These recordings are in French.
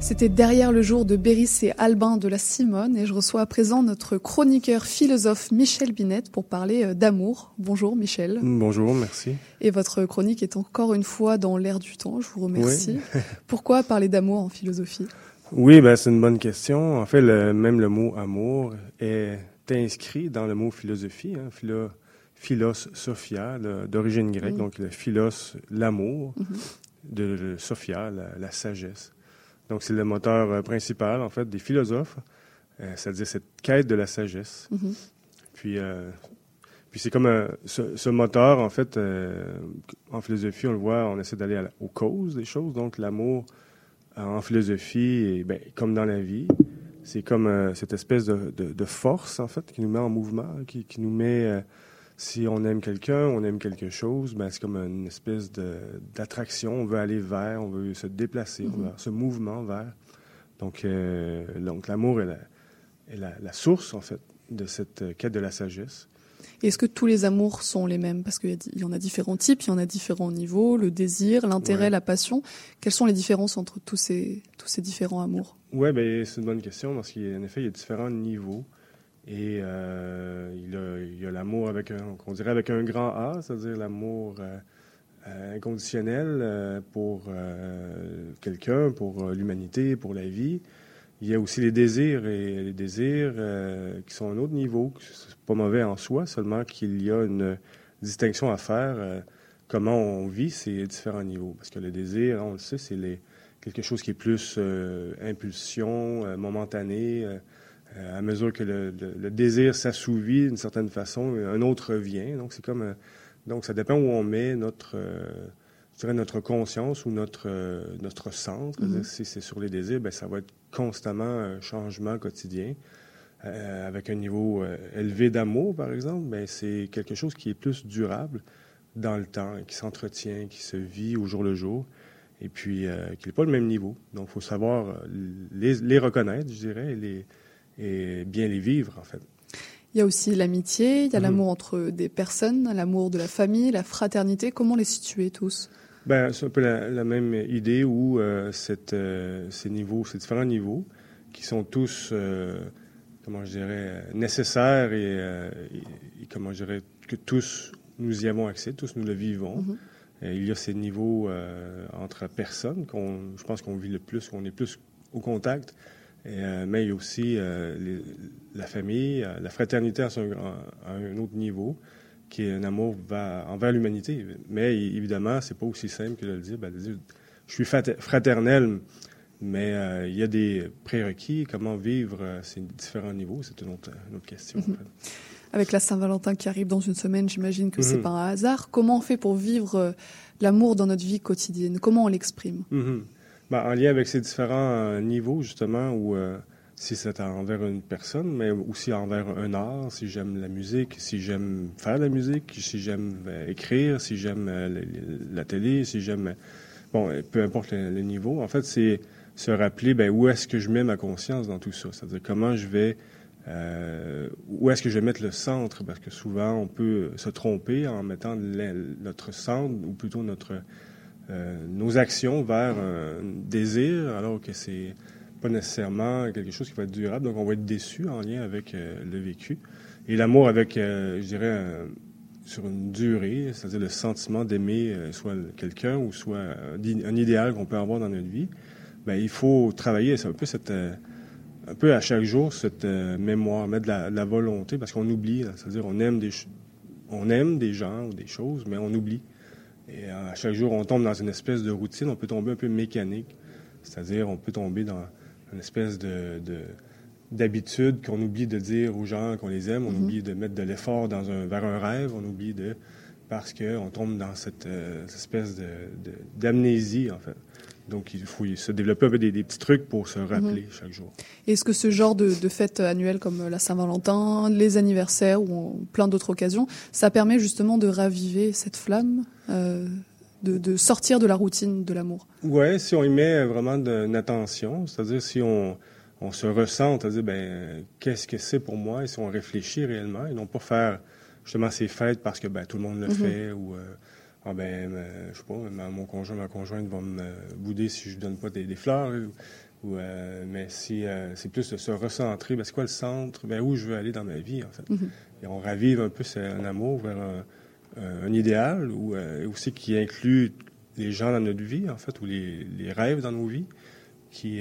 C'était derrière le jour de Béris et Albin de la Simone et je reçois à présent notre chroniqueur philosophe Michel Binette pour parler euh, d'amour. Bonjour Michel. Bonjour, merci. Et votre chronique est encore une fois dans l'air du temps, je vous remercie. Pourquoi parler d'amour en philosophie? Oui, ben, c'est une bonne question. En fait, même le mot amour est inscrit dans le mot philosophie, hein, philos sophia, d'origine grecque, donc le philos, l'amour, mhm. de sophia, la sagesse. Donc, c'est le moteur euh, principal, en fait, des philosophes, euh, c'est-à-dire cette quête de la sagesse. Mm-hmm. Puis, euh, puis c'est comme ce, moteur, en fait, en philosophie, on le voit, on essaie d'aller aux causes des choses. Donc, l'amour en philosophie, et, ben, comme dans la vie, c'est comme cette espèce de, de, force, en fait, qui nous met en mouvement, qui, qui nous met si on aime quelqu'un, on aime quelque chose, ben c'est comme une espèce d'attraction. On veut aller vers, on veut se déplacer, on veut ce mouvement vers. Donc, euh, donc l'amour est, la, la, source, en fait, de cette quête de la sagesse. Est-ce que tous les amours sont les mêmes? Parce qu'il y, en a différents types, il y en a différents niveaux, le désir, l'intérêt, la passion. Quelles sont les différences entre tous ces, tous ces différents amours? Oui, ben, c'est une bonne question parce qu'en effet, il y a différents niveaux. Et euh, il, y a, l'amour avec un, dirait avec un grand A, c'est-à-dire l'amour euh, euh, inconditionnel pour quelqu'un, pour l'humanité, pour la vie. Il y a aussi les désirs et les désirs qui sont à un autre niveau. C'est pas mauvais en soi, seulement qu'il y a une distinction à faire. comment on vit ces différents niveaux. Parce que le désir, on le sait, c'est quelque chose qui est plus impulsion, momentané à mesure que le, désir s'assouvit d'une certaine façon, un autre vient. Donc, c'est comme. Euh, donc, ça dépend où on met notre, euh, je dirais notre conscience ou notre, notre centre. Mm-hmm. Si c'est sur les désirs, bien, ça va être constamment un changement quotidien. avec un niveau élevé d'amour, par exemple, bien, c'est quelque chose qui est plus durable dans le temps, qui s'entretient, qui se vit au jour le jour, et puis qui n'est pas le même niveau. Donc, il faut savoir les, les, reconnaître, je dirais, et les, et bien les vivre, en fait. Il y a aussi l'amitié, il y a mhm. l'amour entre des personnes, l'amour de la famille, la fraternité. Comment les situer tous? Ben, C'est un peu la, même idée où euh, cette, euh, ces niveaux, ces différents niveaux, qui sont tous, euh, comment je dirais, nécessaires et, comment je dirais, que tous nous y avons accès, tous nous le vivons. Mhm. il y a ces niveaux entre personnes qu'on, je pense qu'on vit le plus, qu'on est plus au contact euh, mais il y a aussi euh, la famille, euh, la fraternité à, un, autre niveau, qui est un amour envers l'humanité. Mais évidemment, c'est pas aussi simple que de le dire. Ben, je suis fraternel, mais il y a des prérequis. Comment vivre ces différents niveaux, c'est une autre, question. Mhm. Avec la Saint-Valentin qui arrive dans une semaine, j'imagine que c'est mhm. pas un hasard. Comment on fait pour vivre l'amour dans notre vie quotidienne? Comment on l'exprime? Mhm. Ben, en lien avec ces différents euh, niveaux, justement, où euh, si c'est envers une personne, mais aussi envers un art, si j'aime la musique, si j'aime faire la musique, si j'aime euh, écrire, si j'aime la télé, si j'aime... Bon, peu importe le, niveau. En fait, c'est se rappeler ben, où est-ce que je mets ma conscience dans tout ça? C'est-à-dire comment je vais... où est-ce que je vais mettre le centre? Parce que souvent, on peut se tromper en mettant notre centre, ou plutôt notre nos actions vers un désir, alors que c'est pas nécessairement quelque chose qui va être durable. Donc, on va être déçu en lien avec euh, le vécu. Et l'amour avec, euh, je dirais, sur une durée, c'est-à-dire le sentiment d'aimer soit quelqu'un ou soit un, idéal qu'on peut avoir dans notre vie, ben il faut travailler. Un peu à chaque jour cette mémoire, mettre de la, volonté, parce qu'on oublie. C'est-à-dire, on aime des, on aime des gens ou des choses, mais on oublie. Et à chaque jour, on tombe dans une espèce de routine, on peut tomber un peu mécanique, c'est-à-dire on peut tomber dans une espèce de, d'habitude qu'on oublie de dire aux gens qu'on les aime, on mm-hmm. oublie de mettre de l'effort dans un, vers un rêve, on oublie de... parce qu'on tombe dans cette, euh, espèce de, d'amnésie, en fait. Donc, il faut se développer peu des, petits trucs pour se rappeler mhm. chaque jour. Est-ce que ce genre de, de fêtes annuelles comme la Saint-Valentin, les anniversaires ou plein d'autres occasions, ça permet justement de raviver cette flamme, euh, de, de, sortir de la routine de l'amour? Oui, si on y met vraiment une attention, c'est-à-dire si on, on se ressent, c'est-à-dire, ben, qu'est-ce que c'est pour moi, et si on réfléchit réellement, et non pas faire justement ces fêtes parce que ben, tout le monde le mhm. fait, ou... Euh, ah ben, euh, je sais pas, mon conjoint, ma conjointe va me bouder si je donne pas des, fleurs. Ou, mais si, c'est plus de se recentrer. Ben, c'est quoi le centre? Ben, où je veux aller dans ma vie, en fait. Mm-hmm. Et on ravive un peu un amour vers un, idéal, ou aussi qui inclut les gens dans notre vie, en fait, ou les, les rêves dans nos vies qui,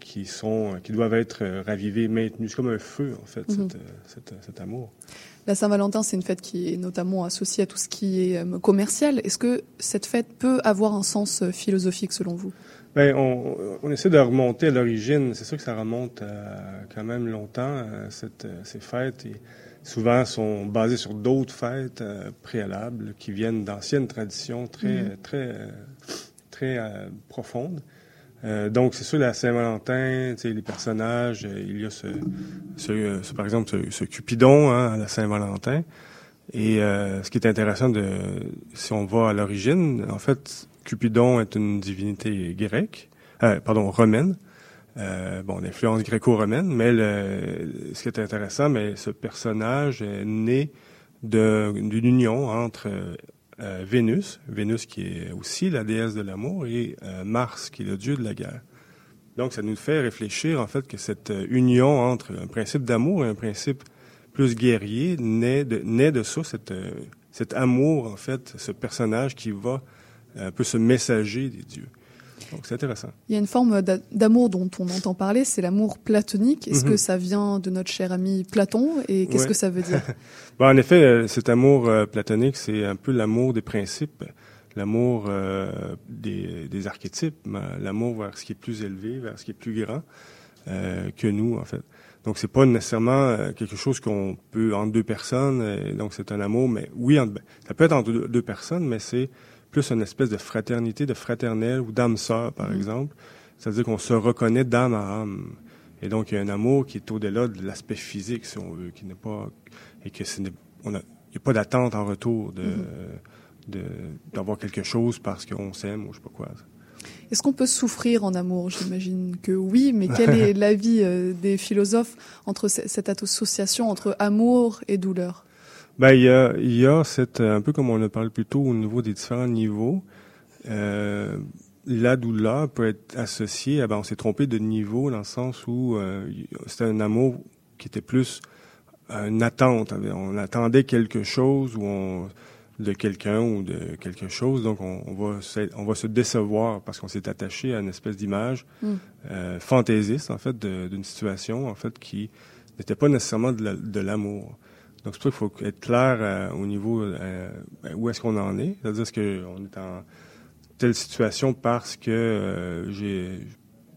qui, sont, qui doivent être ravivés, maintenus. C'est comme un feu, en fait, mm-hmm. cet amour. La Saint-Valentin, c'est une fête qui est notamment associée à tout ce qui est euh, commercial. Est-ce que cette fête peut avoir un sens euh, philosophique selon vous? Bien, on, essaie de remonter à l'origine. C'est sûr que ça remonte à quand même longtemps, cette, ces fêtes. Et souvent sont basées sur d'autres fêtes euh, préalables qui viennent d'anciennes traditions très, mm-hmm. très, très profondes. Euh, donc, c'est sûr, la Saint-Valentin, les personnages, euh, il y a ce, ce, par exemple, ce, Cupidon hein, à la Saint-Valentin. Et euh, ce qui est intéressant, de, si on va à l'origine, en fait, Cupidon est une divinité grecque, pardon, romaine. bon, d'influence gréco-romaine, mais le, ce qui est intéressant, mais ce personnage est né d'une union entre euh, Vénus, Vénus qui est aussi la déesse de l'amour, et euh, Mars qui est le dieu de la guerre. Donc, ça nous fait réfléchir, en fait, que cette euh, union entre un principe d'amour et un principe plus guerrier naît de, naît de ça, cet amour, en fait, ce personnage qui va un peu se messager des dieux. Donc c'est intéressant. Il y a une forme d'amour dont on entend parler, c'est l'amour platonique. Est-ce que mhm. ça vient de notre cher ami Platon et qu'est-ce que ça veut dire? Bon, En effet, euh, cet amour euh, platonique, c'est un peu l'amour des principes, l'amour euh, des, des, archétypes, l'amour vers ce qui est plus élevé, vers ce qui est plus grand que nous, en fait. Donc c'est pas nécessairement quelque chose qu'on peut entre deux personnes. donc c'est un amour, mais oui, ben, ça peut être entre deux personnes, mais c'est plus une espèce de fraternité, de fraternelle ou d'âme sœur, par mm. exemple. C'est-à-dire qu'on se reconnaît d'âme à âme. Et donc, il y a un amour qui est au-delà de l'aspect physique, si on veut, qui n'est pas, et que ce n'est, on a, il n'y a pas d'attente en retour de, mm-hmm. d'avoir quelque chose parce qu'on s'aime ou je sais pas quoi. Est-ce qu'on peut souffrir en amour? J'imagine que oui, mais quel est l'avis euh, des philosophes entre cette association entre amour et douleur? Ben, il y a, il y a cette, un peu comme on le parle plus tôt au niveau des différents niveaux, euh, la douleur peut être associée à, ben, on s'est trompé de niveau dans le sens où euh, c'était un amour qui était plus une attente. On attendait quelque chose ou on, de quelqu'un ou de quelque chose, donc on, on, va, on va se décevoir parce qu'on s'est attaché à une espèce d'image mm. euh, fantaisiste, en fait, d'une situation, en fait, qui n'était pas nécessairement de l'amour. Donc, c'est pour ça qu'il faut être clair euh, au niveau euh, ben, où est-ce qu'on en est. C'est-à-dire, est-ce qu'on est en telle situation parce que euh, j'ai,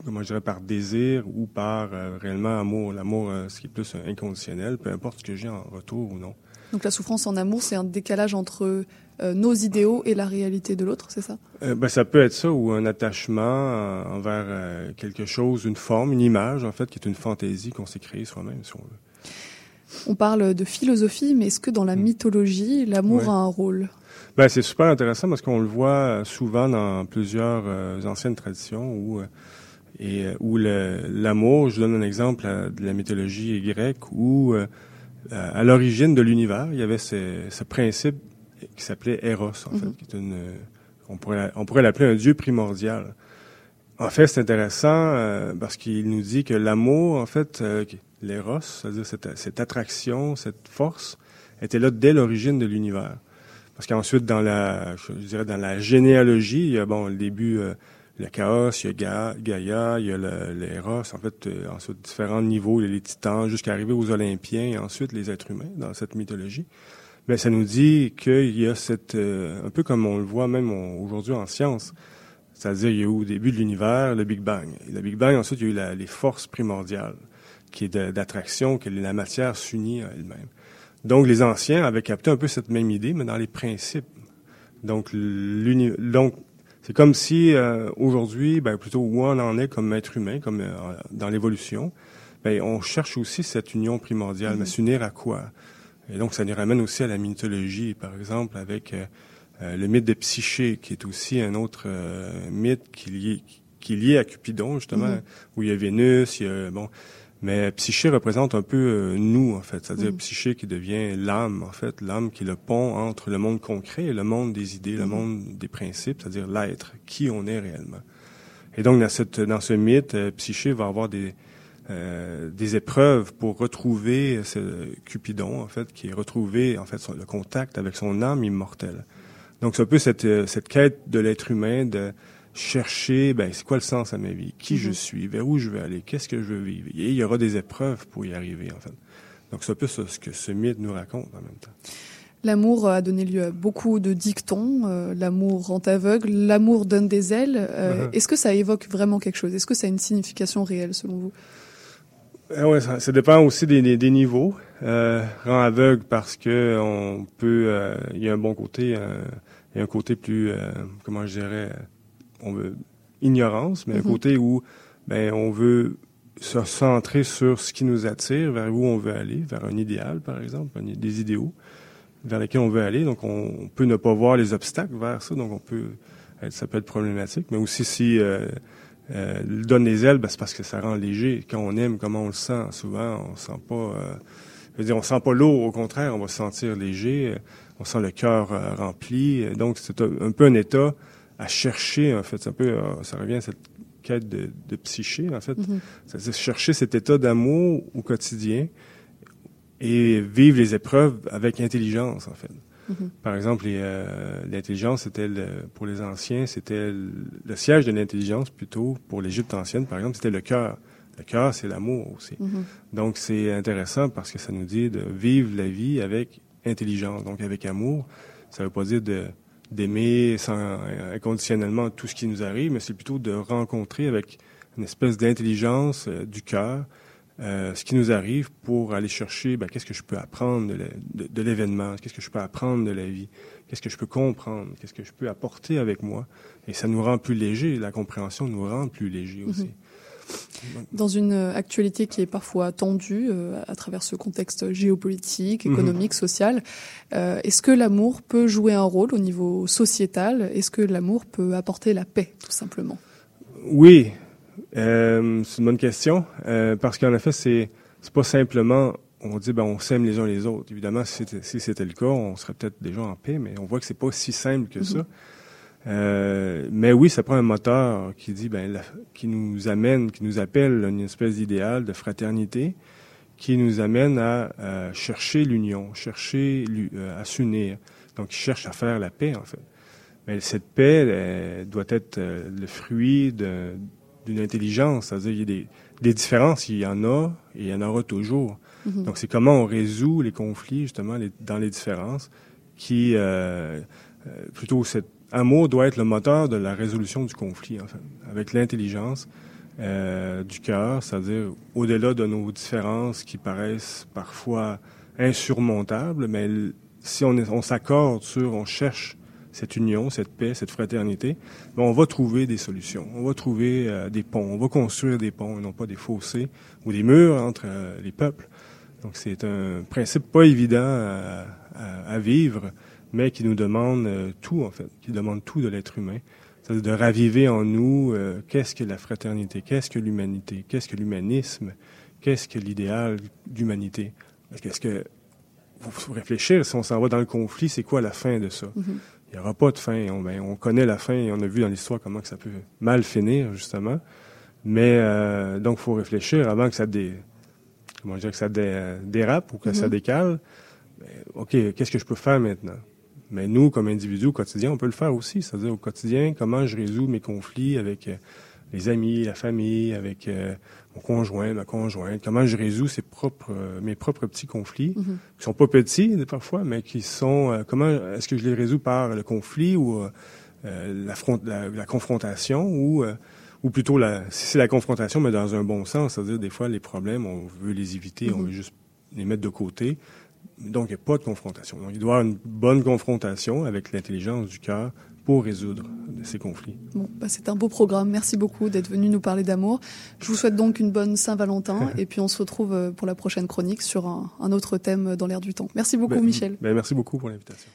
comment je dirais, par désir ou par réellement amour. L'amour, ce qui est plus inconditionnel, peu importe ce que j'ai en retour ou non. Donc, la souffrance en amour, c'est un décalage entre nos idéaux et la réalité de l'autre, c'est ça? Ben, Ça peut être ça, ou un attachement envers quelque chose, une forme, une image, en fait, qui est une fantaisie qu'on s'est créée soi-même, si on veut. On parle de philosophie, mais est-ce que dans la hmm. mythologie, l'amour a un rôle? Ben, c'est super intéressant parce qu'on le voit souvent dans plusieurs euh, anciennes traditions où, euh, et, euh, où l'amour, je donne un exemple de la mythologie grecque, où à l'origine de l'univers, il y avait ce, principe qui s'appelait Eros, en fait, mhm. qui est une, on pourrait, on pourrait l'appeler un dieu primordial. En fait, c'est intéressant parce qu'il nous dit que l'amour, en fait, l'éros, c'est-à-dire cette, attraction, cette force, était là dès l'origine de l'univers. Parce qu'ensuite, dans la, je dirais, dans la généalogie, il y a, bon, le début, euh, le chaos, il y a Gaïa, il y a l'éros, en fait, euh, ensuite, différents niveaux, les, titans, jusqu'à arriver aux Olympiens, et ensuite les êtres humains, dans cette mythologie. Mais ça nous dit qu'il y a cette, euh, un peu comme on le voit même aujourd'hui en science, c'est-à-dire il y a eu au début de l'univers le Big Bang. Et le Big Bang, ensuite, il y a eu les forces primordiales qui est d'attraction, que la matière s'unit à elle-même. Donc, les anciens avaient capté un peu cette même idée, mais dans les principes. Donc, donc c'est comme si euh, aujourd'hui, ben, plutôt où on en est comme être humain, comme euh, dans l'évolution, ben, on cherche aussi cette union primordiale, mais mm-hmm. s'unir à quoi? Et donc, ça nous ramène aussi à la mythologie, par exemple, avec euh, le mythe de Psyché, qui est aussi un autre mythe qui est, lié, qui est lié à Cupidon, justement, mm-hmm. où il y a Vénus, il y a bon mais psyché représente un peu euh, nous, en fait. C'est-à-dire mm. psyché qui devient l'âme, en fait. L'âme qui est le pont entre le monde concret et le monde des idées, le mm. monde des principes, c'est-à-dire l'être, qui on est réellement. Et donc, dans, cette, dans ce mythe, Psyché va avoir des, des épreuves pour retrouver ce Cupidon, en fait, qui est retrouvé, en fait, le contact avec son âme immortelle. Donc, c'est un peu cette, cette quête de l'être humain de chercher, ben, c'est quoi le sens à ma vie? Qui je mhm. suis? Vers où je vais aller? Qu'est-ce que je veux vivre? Et il y aura des épreuves pour y arriver, en fait. Donc, c'est un peu ce que ce mythe nous raconte en même temps. L'amour a donné lieu à beaucoup de dictons. Euh, l'amour rend aveugle, l'amour donne des ailes. Euh, uh-huh. Est-ce que ça évoque vraiment quelque chose? Est-ce que ça a une signification réelle selon vous? Ah ouais, ça, dépend aussi des, des, niveaux. Euh, rend aveugle parce que on peut, il y a un bon côté, il y a un côté plus, comment je dirais, on veut ignorance, mais un mhm. côté où ben, on veut se centrer sur ce qui nous attire, vers où on veut aller, vers un idéal, par exemple, des idéaux vers lesquels on veut aller. Donc, on, peut ne pas voir les obstacles vers ça. Donc, on peut, ça peut être problématique. Mais aussi, si euh, euh, donne les ailes, ben, c'est parce que ça rend léger. Quand on aime, comment on le sent, souvent, on sent pas, euh, je veux dire, on sent pas lourd. Au contraire, on va se sentir léger. On sent le cœur euh, rempli. Donc, c'est un, peu un état à chercher, en fait. Un peu, euh, ça revient à cette quête de, de psyché, en fait. Mm-hmm. C'est chercher cet état d'amour au quotidien et vivre les épreuves avec intelligence, en fait. Mm-hmm. Par exemple, euh, l'intelligence, c'était pour les anciens, c'était le, siège de l'intelligence plutôt. Pour l'Égypte ancienne, par exemple, c'était le cœur. Le cœur, c'est l'amour aussi. Mm-hmm. Donc, c'est intéressant parce que ça nous dit de vivre la vie avec intelligence, donc avec amour. Ça veut pas dire de d'aimer sans inconditionnellement tout ce qui nous arrive, mais c'est plutôt de rencontrer avec une espèce d'intelligence euh, du cœur euh, ce qui nous arrive pour aller chercher ben, qu'est-ce que je peux apprendre de l'événement, qu'est-ce que je peux apprendre de la vie, qu'est-ce que je peux comprendre, qu'est-ce que je peux apporter avec moi. Et ça nous rend plus léger, la compréhension nous rend plus léger aussi. Mhm. Dans une actualité qui est parfois tendue euh, à travers ce contexte géopolitique, mhm. économique, social, euh, est-ce que l'amour peut jouer un rôle au niveau sociétal? Est-ce que l'amour peut apporter la paix, tout simplement? Oui, euh, c'est une bonne question, parce qu'en effet, c'est c'est pas simplement on dit ben on s'aime les uns les autres. Évidemment, si c'était, si c'était le cas, on serait peut-être déjà en paix, mais on voit que c'est pas si simple que ça. Euh, mais oui, ça prend un moteur qui dit ben qui nous amène, qui nous appelle une espèce d'idéal de fraternité, qui nous amène à, chercher l'union, chercher à s'unir. Donc, qui cherche à faire la paix en fait. Mais cette paix doit être le fruit d'une intelligence. C'est-à-dire, il y a des, des, différences, il y en a et il y en aura toujours. Mhm. Donc, c'est comment on résout les conflits, justement, dans les différences, qui, euh, euh, plutôt, cet amour doit être le moteur de la résolution du conflit, enfin, avec l'intelligence euh, du cœur, c'est-à-dire au-delà de nos différences qui paraissent parfois insurmontables, mais si on, on s'accorde sur, on cherche cette union, cette paix, cette fraternité, ben, on va trouver des solutions. On va trouver euh, des ponts. On va construire des ponts et non pas des fossés ou des murs entre euh, les peuples. Donc c'est un principe pas évident à, vivre, mais qui nous demande euh, tout en fait, qui demande tout de l'être humain. C'est-à-dire de raviver en nous qu'est-ce que la fraternité, qu'est-ce que l'humanité, qu'est-ce que l'humanisme, qu'est-ce que l'idéal d'humanité. Qu'est-ce que faut réfléchir, si on s'en va dans le conflit, c'est quoi la fin de ça? Mm-hmm il n'y aura pas de fin. On, ben, on connaît la fin et on a vu dans l'histoire comment que ça peut mal finir, justement. Mais euh, donc, il faut réfléchir avant que ça dé, comment dire, que ça dérape ou que ça mm-hmm. décale. Ben, OK, qu'est-ce que je peux faire maintenant? Mais nous, comme individus au quotidien, on peut le faire aussi. C'est-à-dire au quotidien, comment je résous mes conflits avec euh, les amis, la famille, avec euh, mon conjoint, ma conjointe, comment je résous ces propres, euh, mes propres petits conflits, mm qui sont pas petits parfois, mais qui sont, euh, comment est-ce que je les résous par le conflit ou la, la, la, confrontation ou ou plutôt la, si c'est la confrontation, mais dans un bon sens, c'est-à-dire des fois les problèmes, on veut les éviter, on mm-hmm. veut juste les mettre de côté. Donc, il n'y a pas de confrontation. Donc, il doit y avoir une bonne confrontation avec l'intelligence du cœur pour résoudre ces conflits. Bon, bah c'est un beau programme. Merci beaucoup d'être venu nous parler d'amour. Je vous souhaite donc une bonne Saint-Valentin et puis on se retrouve euh, pour la prochaine chronique sur un, autre thème dans l'air du temps. Merci beaucoup, ben, Michel. Ben, merci beaucoup pour l'invitation.